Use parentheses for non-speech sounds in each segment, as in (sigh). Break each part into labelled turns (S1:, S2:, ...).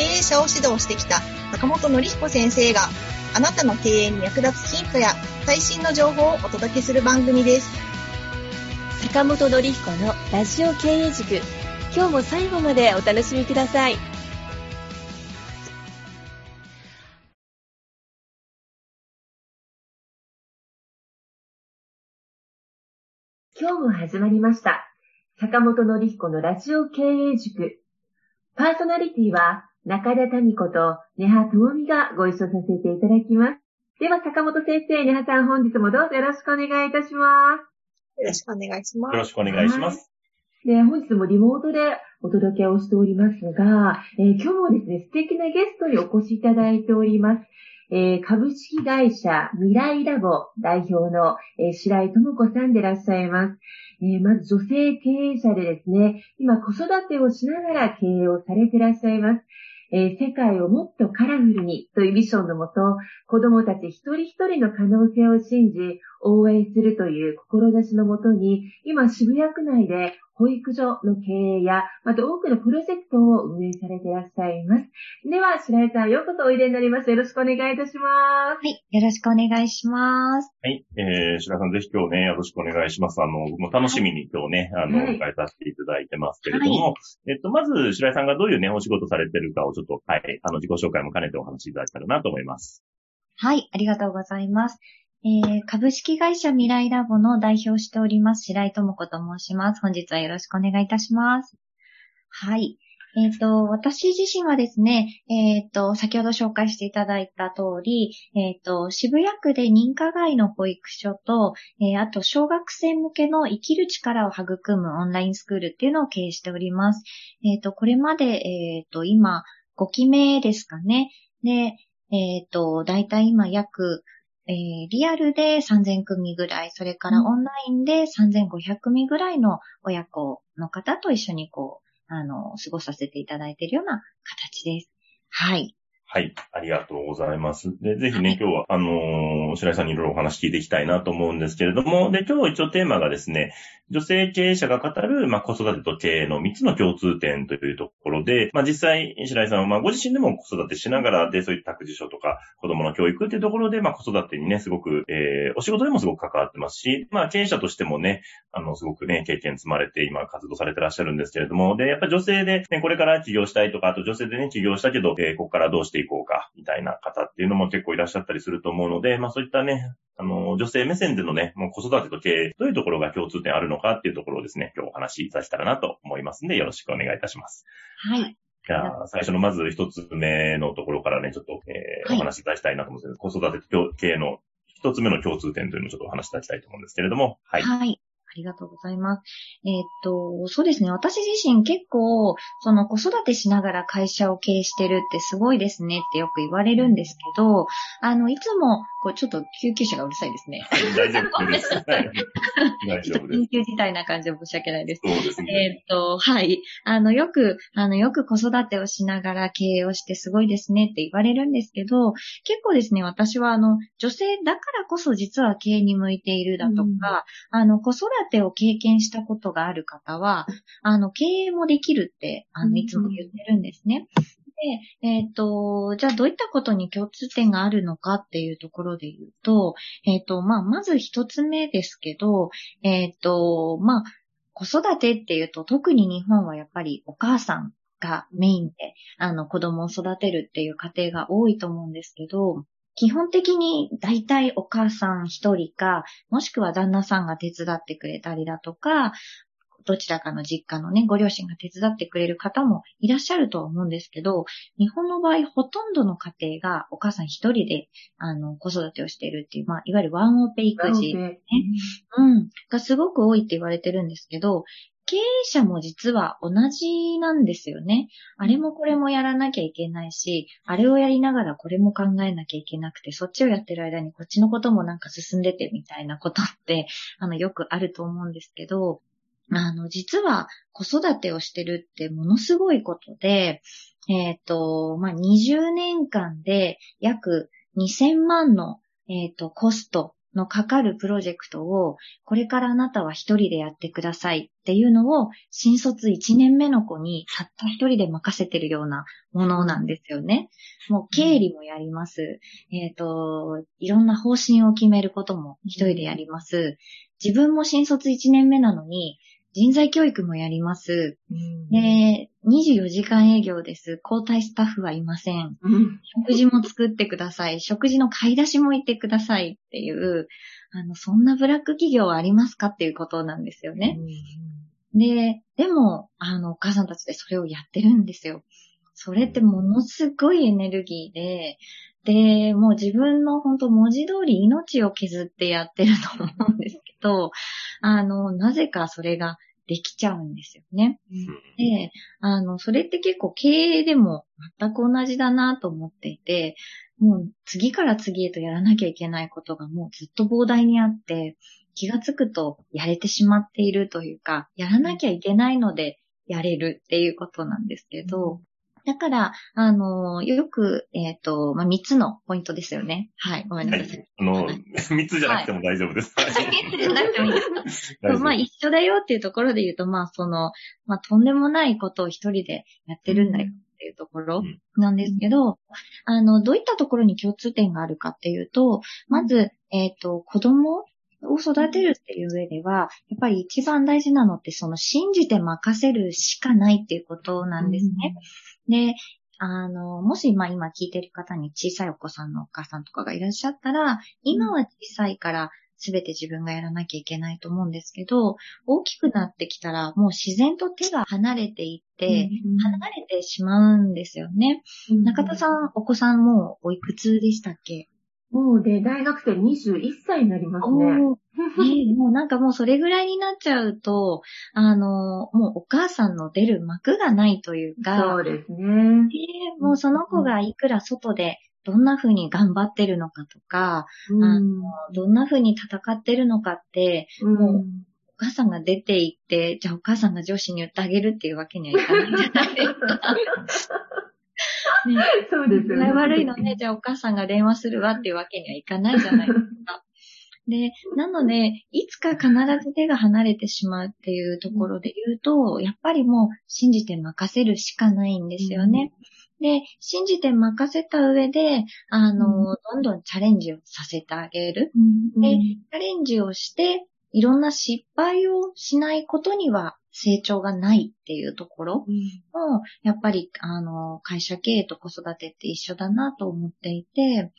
S1: 経営者を指導してきた坂本典彦先生があなたの経営に役立つヒントや最新の情報をお届けする番組です
S2: 坂本典彦のラジオ経営塾今日も最後までお楽しみください今日も始まりました。坂本のり彦のラジオ経営塾。パーソナリティは中田民子と根葉智美がご一緒させていただきます。では坂本先生、根葉さん本日もどうぞよろしくお願いいたします。
S1: よろしくお願いします。
S3: よろしくお願いします。
S2: で本日もリモートでお届けをしておりますが、えー、今日もですね、素敵なゲストにお越しいただいております。えー、株式会社未来ラボ代表の、えー、白井智子さんでいらっしゃいます。えー、まず女性経営者でですね、今子育てをしながら経営をされていらっしゃいます。え世界をもっとカラフルにというミッションのもと、子供たち一人一人の可能性を信じ、応援するという志のもとに、今渋谷区内で保育所の経営や、また多くのプロジェクトを運営されていらっしゃいます。では、白井さん、ようこそおいでになります。よろしくお願いいたします。
S4: はい、よろしくお願いします。
S3: はい、えー、白井さん、ぜひ今日ね、よろしくお願いします。あの、僕も楽しみに今日ね、はい、あの、迎えさせていただいてますけれども、はい、えっと、まず、白井さんがどういうね、お仕事されてるかをちょっと、はい、あの、自己紹介も兼ねてお話しいただけたらなと思います。
S4: はい、ありがとうございます。えー、株式会社未来ラボの代表しております、白井智子と申します。本日はよろしくお願いいたします。はい。えっ、ー、と、私自身はですね、えっ、ー、と、先ほど紹介していただいた通り、えっ、と、渋谷区で認可外の保育所と、えあと、小学生向けの生きる力を育むオンラインスクールっていうのを経営しております。えっ、と、これまで、えっ、と、今、5期目ですかね。で、えっ、と、だいたい今約えー、リアルで3000組ぐらい、それからオンラインで3500組ぐらいの親子の方と一緒にこう、あの、過ごさせていただいているような形です。はい。
S3: はい。ありがとうございます。で、ぜひね、今日は、あのー、白井さんにいろいろお話聞いていきたいなと思うんですけれども、で、今日一応テーマがですね、女性経営者が語る、まあ、子育てと経営の3つの共通点というところで、まあ、実際、白井さんは、まあ、ご自身でも子育てしながらで、そういった託児所とか、子供の教育っていうところで、まあ、子育てにね、すごく、えー、お仕事でもすごく関わってますし、まあ、経営者としてもね、あの、すごくね、経験積まれて、今、活動されてらっしゃるんですけれども、で、やっぱ女性で、ね、これから起業したいとか、あと女性でね、起業したけど、えー、ここからどうしていこうか、みたいな方っていうのも結構いらっしゃったりすると思うので、まあ、そういったね、あの、女性目線でのね、もう子育てと経営、どういうところが共通点あるのかっていうところをですね、今日お話しさせたらなと思いますんで、よろしくお願いいたします。
S4: はい。
S3: じゃあ、最初のまず一つ目のところからね、ちょっと、えー、お話しいただきたいなと思うんですけど、子育てと経営の一つ目の共通点というのをちょっとお話しいただきたいと思うんですけれども、
S4: はい。はい。ありがとうございます。えー、っと、そうですね。私自身結構、その子育てしながら会社を経営してるってすごいですねってよく言われるんですけど、あの、いつも、こう、ちょっと救急車がうるさいですね。
S3: 大丈夫です。
S4: 大丈夫です。緊急事態な感じで申し訳ないです。
S3: そうですね。
S4: えー、っと、はい。あの、よく、あの、よく子育てをしながら経営をしてすごいですねって言われるんですけど、結構ですね、私はあの、女性だからこそ実は経営に向いているだとか、うん、あの、子育てを経験したことがある方は、あの、経営もできるって、あの、いつも言ってるんですね。で、えっ、ー、と、じゃあどういったことに共通点があるのかっていうところで言うと、えっ、ー、と、まあ、まず一つ目ですけど、えっ、ー、と、まあ、子育てっていうと特に日本はやっぱりお母さんがメインで、あの、子供を育てるっていう家庭が多いと思うんですけど、基本的に大体お母さん一人か、もしくは旦那さんが手伝ってくれたりだとか、どちらかの実家のね、ご両親が手伝ってくれる方もいらっしゃるとは思うんですけど、日本の場合、ほとんどの家庭がお母さん一人で、あの、子育てをしているっていう、まあ、いわゆるワンオペ育児、ね、うん、がすごく多いって言われてるんですけど、経営者も実は同じなんですよね。あれもこれもやらなきゃいけないし、あれをやりながらこれも考えなきゃいけなくて、そっちをやってる間にこっちのこともなんか進んでてみたいなことって、(laughs) あの、よくあると思うんですけど、あの、実は子育てをしてるってものすごいことで、えっ、ー、と、まあ、20年間で約2000万の、えっ、ー、と、コストのかかるプロジェクトを、これからあなたは一人でやってくださいっていうのを、新卒一年目の子にたった一人で任せてるようなものなんですよね。もう経理もやります。えっ、ー、と、いろんな方針を決めることも一人でやります。自分も新卒一年目なのに、人材教育もやります。うん、で、24時間営業です。交代スタッフはいません。うん、食事も作ってください。食事の買い出しも行ってくださいっていう、あの、そんなブラック企業はありますかっていうことなんですよね。うん、で、でも、あの、お母さんたちでそれをやってるんですよ。それってものすごいエネルギーで、で、もう自分の本当文字通り命を削ってやってると思うんですけど、(laughs) あの、なぜかそれができちゃうんですよね。うん、で、あの、それって結構経営でも全く同じだなと思っていて、もう次から次へとやらなきゃいけないことがもうずっと膨大にあって、気がつくとやれてしまっているというか、やらなきゃいけないのでやれるっていうことなんですけど、だから、あの、よく、えっ、ー、と、まあ、3つのポイントですよね。はい、ごめんなさい。はい、
S3: あの、3つじゃなくても大丈夫です。はい、(laughs)
S4: 3つじゃなくてもいいですか。まあ、一緒だよっていうところで言うと、まあ、その、まあ、とんでもないことを一人でやってるんだよっていうところなんですけど、うん、あの、どういったところに共通点があるかっていうと、まず、えっ、ー、と、子供を育てるっていう上では、やっぱり一番大事なのって、その信じて任せるしかないっていうことなんですね。うん、で、あの、もし、まあ今聞いてる方に小さいお子さんのお母さんとかがいらっしゃったら、今は小さいからすべて自分がやらなきゃいけないと思うんですけど、大きくなってきたらもう自然と手が離れていって、離れてしまうんですよね。中田さん、お子さんもおいくつでしたっけ？
S2: もうで、大学生21歳になりますね。
S4: ね (laughs) もうなんかもうそれぐらいになっちゃうと、あの、もうお母さんの出る幕がないというか。
S2: そうですね。
S4: もうその子がいくら外でどんな風に頑張ってるのかとか、うん、あのどんな風に戦ってるのかって、うん、もうお母さんが出て行って、じゃあお母さんが上司に言ってあげるっていうわけにはいかないじゃないですか。(laughs)
S2: ね、そうですよね。
S4: 悪いのね、じゃあお母さんが電話するわっていうわけにはいかないじゃないですか。で、なので、いつか必ず手が離れてしまうっていうところで言うと、やっぱりもう信じて任せるしかないんですよね。うん、で、信じて任せた上で、あの、うん、どんどんチャレンジをさせてあげる。うん、で、チャレンジをして、いろんな失敗をしないことには成長がないっていうところ。も、やっぱり、あの、会社経営と子育てって一緒だなと思っていて、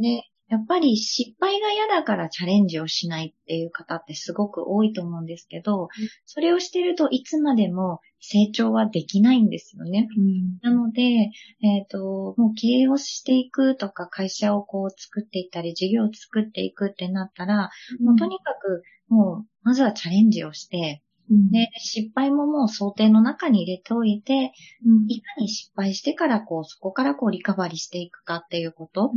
S4: で、やっぱり失敗が嫌だからチャレンジをしないっていう方ってすごく多いと思うんですけど、それをしてるといつまでも成長はできないんですよね。うん、なので、えっ、ー、と、もう経営をしていくとか会社をこう作っていったり事業を作っていくってなったら、うん、もうとにかくもうまずはチャレンジをして、で、失敗ももう想定の中に入れておいて、うん、いかに失敗してからこう、そこからこうリカバリしていくかっていうこと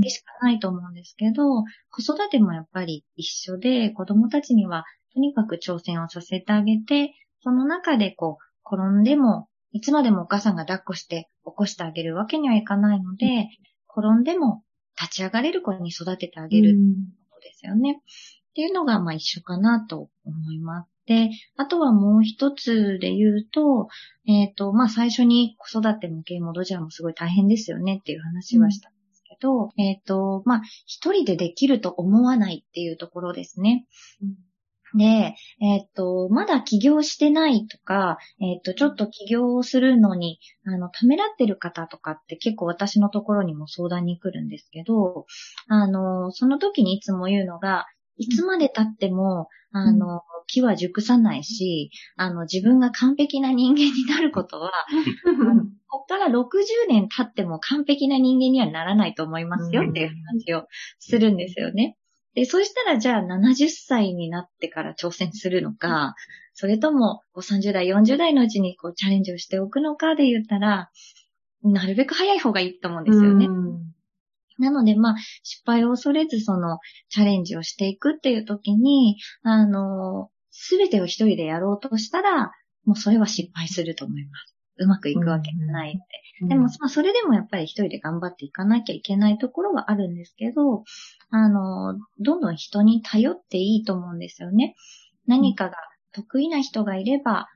S4: でしかないと思うんですけど、子育てもやっぱり一緒で、子供たちにはとにかく挑戦をさせてあげて、その中でこう、転んでも、いつまでもお母さんが抱っこして起こしてあげるわけにはいかないので、うん、転んでも立ち上がれる子に育ててあげることですよね。っていうのが、まあ一緒かなと思います。で、あとはもう一つで言うと、えっ、ー、と、まあ、最初に子育ても経営もドジャーもすごい大変ですよねっていう話はしたんですけど、うん、えっ、ー、と、まあ、一人でできると思わないっていうところですね。うんで、えっ、と、まだ起業してないとか、えっ、と、ちょっと起業をするのに、あの、ためらってる方とかって結構私のところにも相談に来るんですけど、あの、その時にいつも言うのが、いつまで経っても、あの、木は熟さないし、あの、自分が完璧な人間になることは、(laughs) こっから60年経っても完璧な人間にはならないと思いますよっていう話をするんですよね。で、そうしたらじゃあ70歳になってから挑戦するのか、それともこう30代、40代のうちにこうチャレンジをしておくのかで言ったら、なるべく早い方がいいと思うんですよね。
S2: うん
S4: なので、まあ、失敗を恐れず、その、チャレンジをしていくっていう時に、あの、すべてを一人でやろうとしたら、もうそれは失敗すると思います。うまくいくわけがないって。でも、まあ、それでもやっぱり一人で頑張っていかなきゃいけないところはあるんですけど、あの、どんどん人に頼っていいと思うんですよね。何かが得意な人がいれば、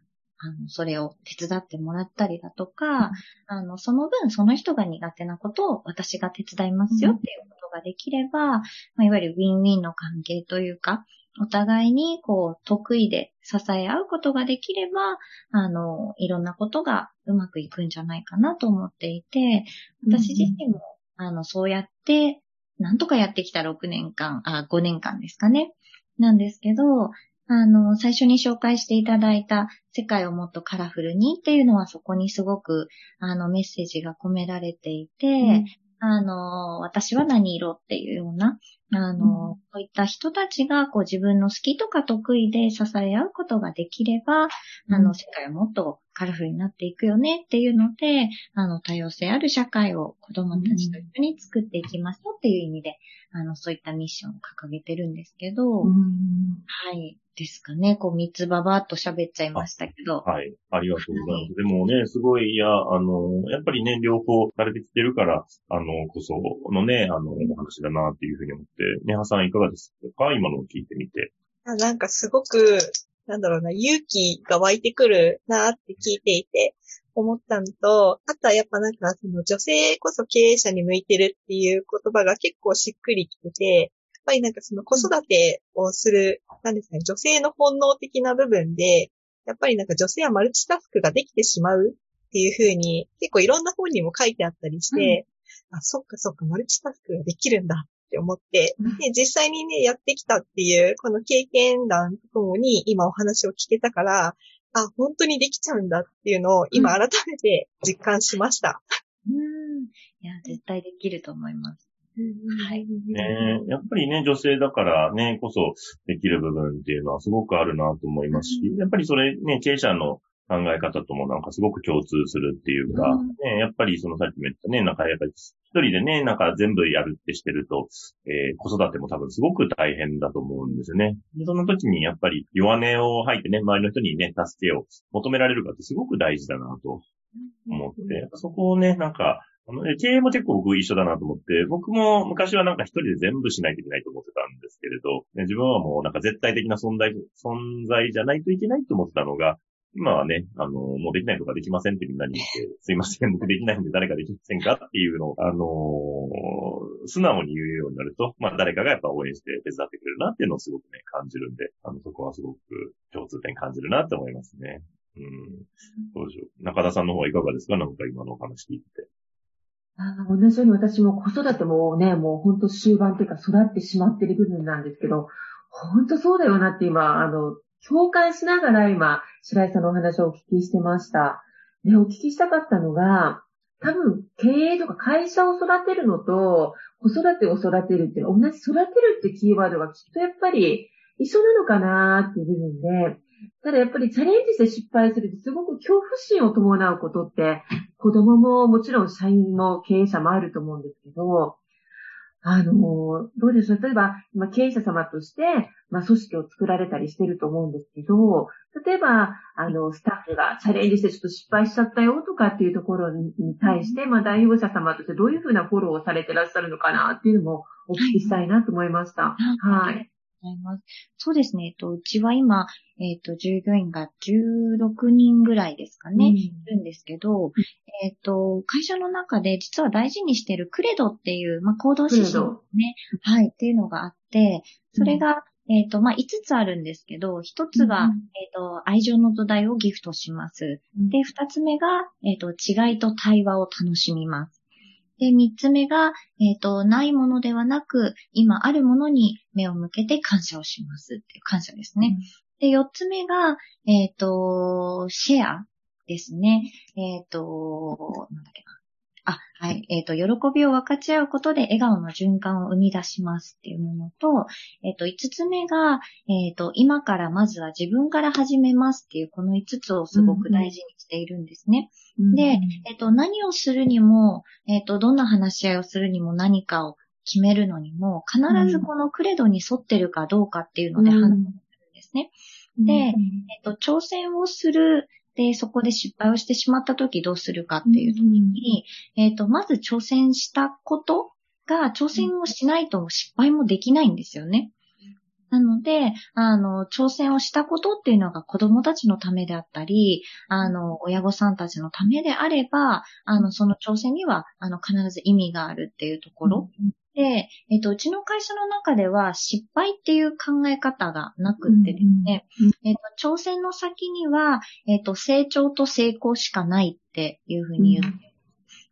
S4: あの、それを手伝ってもらったりだとか、あの、その分その人が苦手なことを私が手伝いますよっていうことができれば、まあ、いわゆるウィンウィンの関係というか、お互いにこう得意で支え合うことができれば、あの、いろんなことがうまくいくんじゃないかなと思っていて、私自身も、あの、そうやって、なんとかやってきた6年間、あ、5年間ですかね。なんですけど、あの、最初に紹介していただいた世界をもっとカラフルにっていうのはそこにすごく、あの、メッセージが込められていて、
S2: うん。
S4: あの、私は何色っていうような、あの、そういった人たちがこう自分の好きとか得意で支え合うことができれば、あ
S2: うん。
S4: の、世界はもっとカラフルになっていくよねっていうので、あの、多様性ある社会を子供たちと一緒に作っていきましょうっていう意味で、あの、そういったミッションを掲げてるんですけど、
S2: うん
S4: はい。ですかね。こう、三つばばっと喋っちゃいましたけど。
S3: はい。ありがとうございます。でもね、すごい、いや、あの、やっぱりね、両方されてきてるから、あの、こそのね、あの、お話だなっていうふうに思って、ねはさんいかがですか？今のを聞いてみて。
S1: あなんかすごく、なんだろうな、勇気が湧いてくるなって聞いていて思ったのと、あとはやっぱなんかその女性こそ経営者に向いてるっていう言葉が結構しっくりきてて、やっぱりなんかその子育てをする、なんですかね、女性の本能的な部分で、やっぱりなんか女性はマルチタスクができてしまうっていうふうに、結構いろんな本にも書いてあったりして、あ、そっかそっか、マルチタスクができるんだって思って、
S2: うん
S1: で、実際にね、やってきたっていう、この経験談とともに今お話を聞けたから、あ、本当にできちゃうんだっていうのを今改めて実感しました。
S4: うん。いや、絶対できると思います。はい
S3: ねやっぱりね、女性だからね、こそできる部分っていうのはすごくあるなと思いますし、やっぱりそれね、経営者の考え方ともなんかすごく共通するっていうか、
S4: うん
S3: ね、やっぱりそのさっきも言ったね、なんかやっぱり一人でね、なんか全部やるってしてると、えー子育ても多分すごく大変だと思うんですよね。でその時にやっぱり弱音を吐いてね、周りの人にね、助けを求められるかってすごく大事だなと思って、そこをね、なんか、あの経営も結構僕一緒だなと思って、僕も昔はなんか一人で全部しないといけないと思ってたんですけれど、ね自分はもうなんか絶対的な存在、存在じゃないといけないと思ってたのが、今はね、あの、もうできないとかできませんってみんなに言って、(laughs) すいません、僕できないんで誰かできませんかっていうのを、あのー素直に言うようになると、まあ誰かがやっぱ応援して手伝ってくれるなっていうのをすごくね、感じるんで、あの、そこはすごく共通点感じるなって思いますね。うん。どうでしょう。中田さんの方はいかがですか？なんか今のお話聞いてて。
S2: あー同じように私も子育てもね、もう本当終盤っていうか育ってしまってる部分なんですけど、本当そうだよなって今、あの、共感しながら今、白井さんのお話をお聞きしてました。で、お聞きしたかったのが、多分、経営とか会社を育てるのと、子育てを育てるって、同じ育てるってキーワードがきっとやっぱり一緒なのかなっていう部分で、ただやっぱりチャレンジして失敗するってすごく恐怖心を伴うことって、子供ももちろん社員も経営者もあると思うんですけど、あの、どうでしょう例えば、今経営者様として、まあ、組織を作られたりしてると思うんですけど、例えば、あの、スタッフがチャレンジしてちょっと失敗しちゃったよとかっていうところに対して、まあ、代表者様としてどういうふうなフォローをされてらっしゃるのかなっていうのもお聞きしたいなと思いました。はい。
S4: ございます。そうですね。えっと、うちは今、えっと、従業員が16人ぐらいですかね、いるんですけど、えっと、会社の中で実は大事にしているクレドっていう、まあ、行動指針ね。はい、っていうのがあって、それが、えっと、まあ、5つあるんですけど、1つは、
S2: うん
S4: えっと、愛情の土台をギフトします。で、2つ目が、えっと、違いと対話を楽しみます。で、3つ目が、えっ、と、ないものではなく、今あるものに目を向けて感謝をしますっていう感謝ですね。で、4つ目が、えっ、と、シェアですね。えっ、と、なんだっけな。あ、はい。えっ、と、喜びを分かち合うことで笑顔の循環を生み出しますっていうものと、えっ、と、5つ目が、えっ、と、今からまずは自分から始めますっていう、この5つをすごく大事にしているんですね。で、えっ、と、何をするにも、えっ、と、どんな話し合いをするにも何かを決めるのにも、必ずこのクレドに沿ってるかどうかっていうので判断するんですね。で、えっ、と、挑戦をする、で、そこで失敗をしてしまった時どうするかっていう時に、えっ、と、まず挑戦したことが、挑戦をしないと失敗もできないんですよね。なので、あの、挑戦をしたことっていうのが子供たちのためであったり、あの、親御さんたちのためであれば、あの、その挑戦には、あの、必ず意味があるっていうところ。で、えっと、うちの会社の中では失敗っていう考え方がなくってですね、えっと、挑戦の先には、えっと、成長と成功しかないっていうふうに言って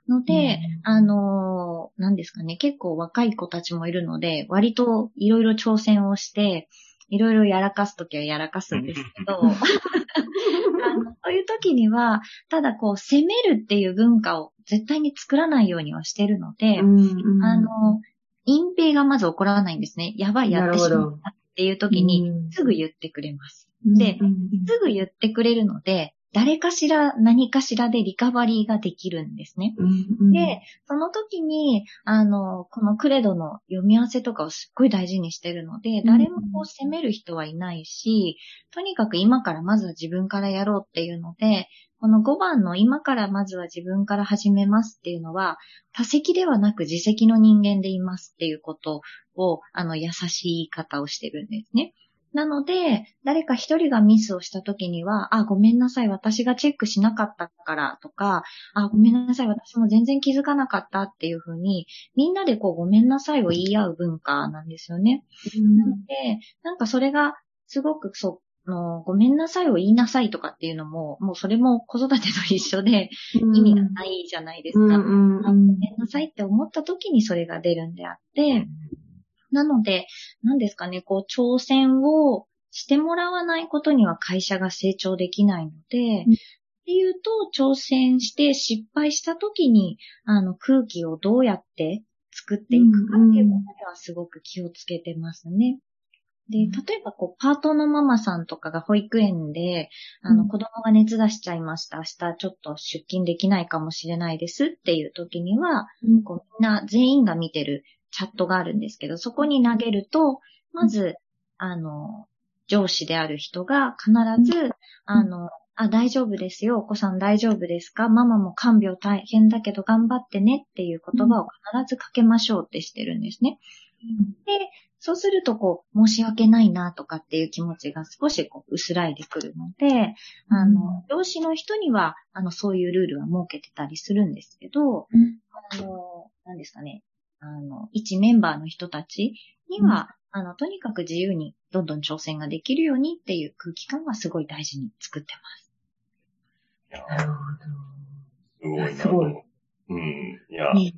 S4: ので、あのー、何ですかね、結構若い子たちもいるので、割といろいろ挑戦をして、いろいろやらかすときはやらかすんですけど、(laughs) あのそういう時には、ただこう、攻めるっていう文化を絶対に作らないようにはしてるので、うんうん、あの、隠蔽がまず起こらないんですね。やばい、やってしまったっていう時に、すぐ言ってくれます。で、すぐ言ってくれるので、誰かしら何かしらでリカバリーができるんですね。うんうん、で、その時に、あの、このクレドの読み合わせとかをすっごい大事にしてるので、誰もこう責める人はいないし、とにかく今からまずは自分からやろうっていうので、この5番の今からまずは自分から始めますっていうのは、多責ではなく自責の人間でいますっていうことを、あの、優しい言い方をしてるんですね。なので、誰か一人がミスをした時には、あ、ごめんなさい、私がチェックしなかったからとか、あ、ごめんなさい、私も全然気づかなかったっていうふうに、みんなでこう、ごめんなさいを言い合う文化なんですよね。うん、なので、なんかそれが、すごくそう、のごめんなさいを言いなさいとかっていうのも、もうそれも子育てと一緒で意味がないじゃないですか。うん、ごめんなさいって思った時にそれが出るんであって、なので、何ですかね、こう、挑戦をしてもらわないことには会社が成長できないので、うん、っていうと、挑戦して失敗した時に、あの、空気をどうやって作っていくかっていうことではすごく気をつけてますね。で、例えばこう、パートのママさんとかが保育園で、あの、子供が熱出しちゃいました。明日ちょっと出勤できないかもしれないですっていう時には、うん、こうみんな全員が見てるチャットがあるんですけど、そこに投げると、まず、あの、上司である人が必ず、あの、あ、大丈夫ですよ。お子さん大丈夫ですか？ママも看病大変だけど頑張ってねっていう言葉を必ずかけましょうってしてるんですね。で、そうするとこう、申し訳ないなとかっていう気持ちが少しこう薄らいでくるので、あの、上司の人には、あの、そういうルールは設けてたりするんですけど、あの、何ですかね、あの、一メンバーの人たちには、うん、あの、とにかく自由にどんどん挑戦ができるようにっていう空気感はすごい大事に作って
S3: ます。なるほど。すごいな。すごい。うん。いや、ね、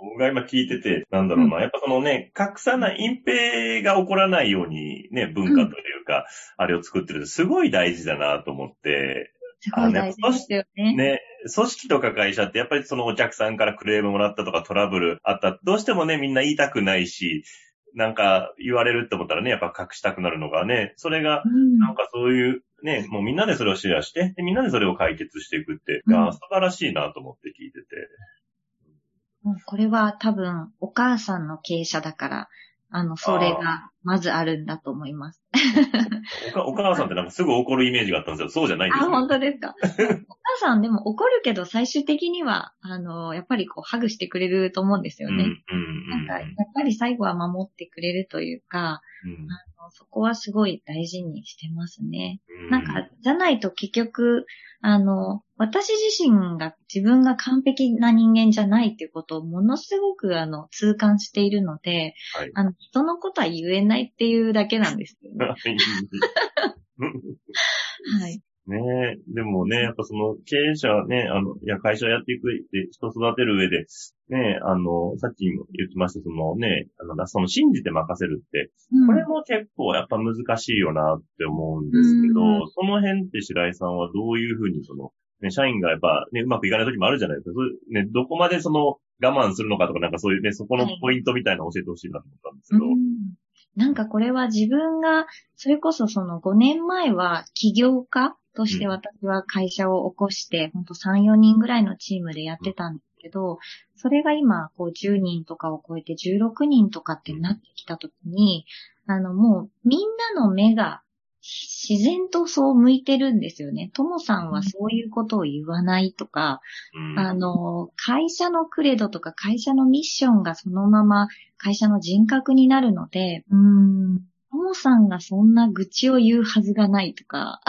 S3: 僕が今聞いてて、なんだろうな、うん、やっぱそのね、隠さない、隠蔽が起こらないようにね、文化というか、うん、あれを作ってるすごい大事だなと思って、
S4: すごい大事ですよね。
S3: ね、組織とか会社ってやっぱりそのお客さんからクレームもらったとかトラブルあった。どうしてもね、みんな言いたくないし、なんか言われるって思ったらね、やっぱ隠したくなるのがね、それが、なんかそういう、ね、もうみんなでそれをシェアして、でみんなでそれを解決していくって、うん、素晴らしいなと思って聞いてて。
S4: もうこれは多分、お母さんの経営者だから、あの、それが、まずあるんだと思います。
S3: おお母さんってなんかすぐ怒るイメージがあったんですよ。そうじゃないんです
S4: あ、本当ですか？お母さんでも怒るけど、最終的には、あの、やっぱりこう、ハグしてくれると思うんですよね。うんうんなんか、やっぱり最後は守ってくれるというか、うん、あのそこはすごい大事にしてますね。うん、なんか、じゃないと結局、あの、私自身が自分が完璧な人間じゃないっていうことをものすごくあの痛感しているので、はい、あの人のことは言えないっていうだけなんですよね。(laughs) (laughs) はい。
S3: ね。え、でもね、やっぱその経営者ね、あの、いや、会社やっていく上で、人育てる上で、ね、あの、さっきも言ってました、そのね、あの、その信じて任せるって、うん、これも結構やっぱ難しいよなって思うんですけど、うん、その辺って白井さんはどういうふうにその、ね、社員がやっぱね、うまくいかない時もあるじゃないですか。ね、どこまでその、我慢するのかとか、なんかそういうね、そこのポイントみたいなの教えてほしいなと思ったんですけど。
S4: うん。なんかこれは自分が、それこそその5年前は起業家として私は会社を起こして、ほんと3、4人ぐらいのチームでやってたんですけど、それが今、こう10人とかを超えて16人とかってなってきたときに、あのもうみんなの目が自然とそう向いてるんですよね。ともさんはそういうことを言わないとか、
S3: うん
S4: あの、会社のクレドとか会社のミッションがそのまま会社の人格になるので、
S2: うん。
S4: ともさんがそんな愚痴を言うはずがないとか、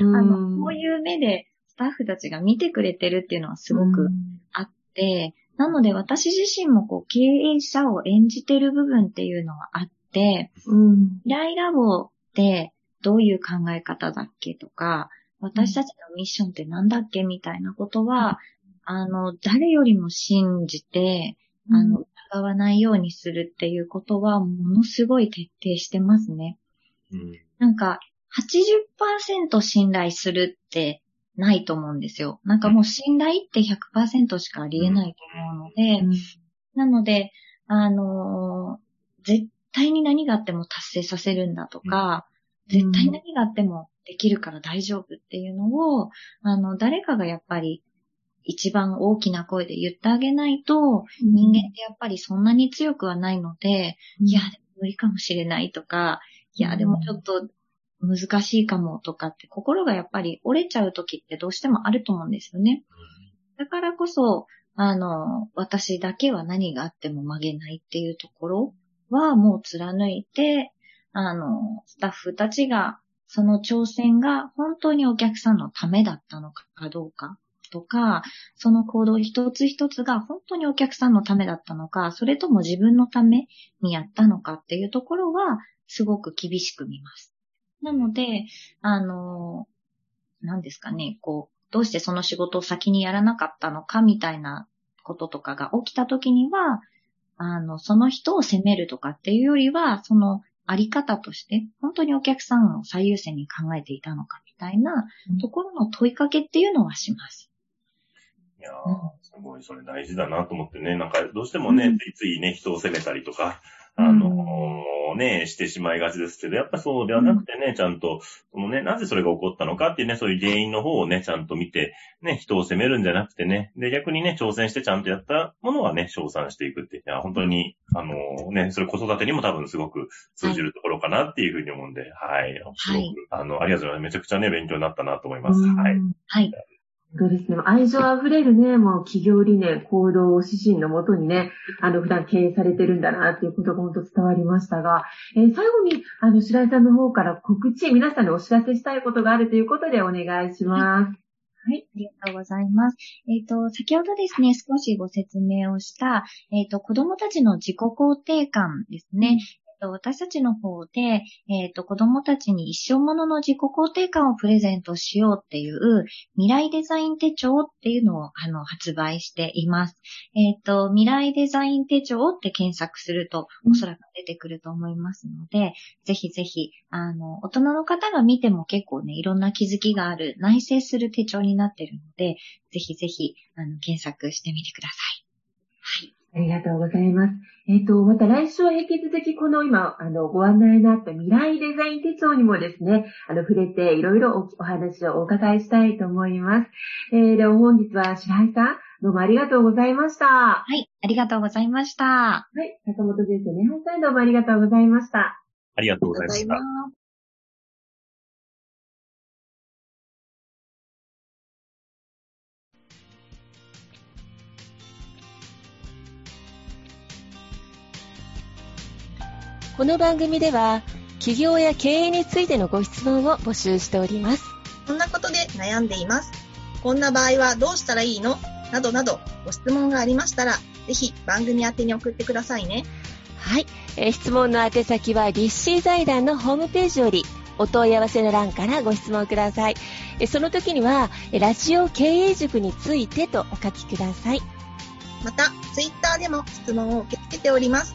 S4: あの、こういう目でスタッフたちが見てくれてるっていうのはすごくあって、なので私自身もこう経営者を演じてる部分っていうのはあって、
S2: うん。
S4: 未来ラボってどういう考え方だっけとか、私たちのミッションってなんだっけみたいなことは、あの、誰よりも信じて、あの、疑わないようにするっていうことは、ものすごい徹底してますね。
S3: うん。
S4: なんか、80%信頼するってないと思うんですよ。なんかもう信頼って100%しかありえないと思うので、
S2: うん。
S4: なので、あのー絶対に何があっても達成させるんだとか、
S2: うん。
S4: 絶対何があってもできるから大丈夫っていうのを、あの、誰かがやっぱり一番大きな声で言ってあげないと、人間ってやっぱりそんなに強くはないので、いや、無理かもしれないとか、いや、でもちょっと難しいかもとかって心がやっぱり折れちゃう時ってどうしてもあると思うんですよね。だからこそ、あの、私だけは何があっても曲げないっていうところはもう貫いて、あの、スタッフたちが、その挑戦が本当にお客さんのためだったのかどうかとか、その行動一つ一つが本当にお客さんのためだったのか、それとも自分のためにやったのかっていうところは、すごく厳しく見ます。なので、あの、何ですかね、こう、どうしてその仕事を先にやらなかったのかみたいなこととかが起きた時には、あの、その人を責めるとかっていうよりは、そのあり方として、本当にお客さんを最優先に考えていたのかみたいなところの問いかけっていうのはします。
S3: いやー、すごい、それ大事だなと思ってね。なんか、どうしてもね、
S2: うん
S3: ついついね、人を責めたりとか、あのーね、してしまいがちですけど、やっぱそうではなくてね、ちゃんと、そのね、なぜそれが起こったのかっていうね、そういう原因の方をね、ちゃんと見て、ね、人を責めるんじゃなくてね、で、逆にね、挑戦してちゃんとやったものはね、称賛していくって、いや、本当に、あのーね、それ子育てにも多分すごく通じるところかなっていうふうに思うんで、はい。すごく、あの、ありがとうございます。めちゃくちゃね、勉強になったなと思います。はい。
S2: うん
S4: はい。
S2: そうですね。愛情あふれるね、もう企業理念、行動指針のもとにね、あの、普段経営されてるんだなっていうことが本当伝わりましたが、えー最後に、あの、白井さんの方から告知、皆さんにお知らせしたいことがあるということでお願いします。
S4: はい、ありがとうございます。えっ、と、先ほどですね、少しご説明をした、えっ、と、子供たちの自己肯定感ですね。と私たちの方で、えっ、と、子供たちに一生ものの自己肯定感をプレゼントしようっていう未来デザイン手帳っていうのをあの発売しています。えっ、と、未来デザイン手帳って検索すると
S2: うん
S4: おそらく出てくると思いますので、ぜひぜひ、あの、大人の方が見ても結構ね、いろんな気づきがある、内省する手帳になってるので、ぜひぜひ、あの、検索してみてください。はい。
S2: ありがとうございます。えっ、と、また来週は引き続きこの今、あの、ご案内のあった未来デザイン手帳にもですね、あの、触れていろいろおお話をお伺いしたいと思います。えー、では本日は白井さん、どうもありがとうございました。は
S4: はい。ありがとうございました。
S2: い、坂本先生、ねはさんどうもありがとうございました。
S3: ありがとうございました。
S5: この番組では起業や経営についてのご質問を募集しております。
S1: こんなことで悩んでいます。こんな場合はどうしたらいいの？などなどご質問がありましたら、ぜひ番組宛てに送ってくださいね。
S5: はい、えー質問の宛先は立志財団のホームページよりお問い合わせの欄からご質問ください。えーその時にはえーラジオ経営塾についてとお書きください。
S1: また、ツイッターでも質問を受け付けております。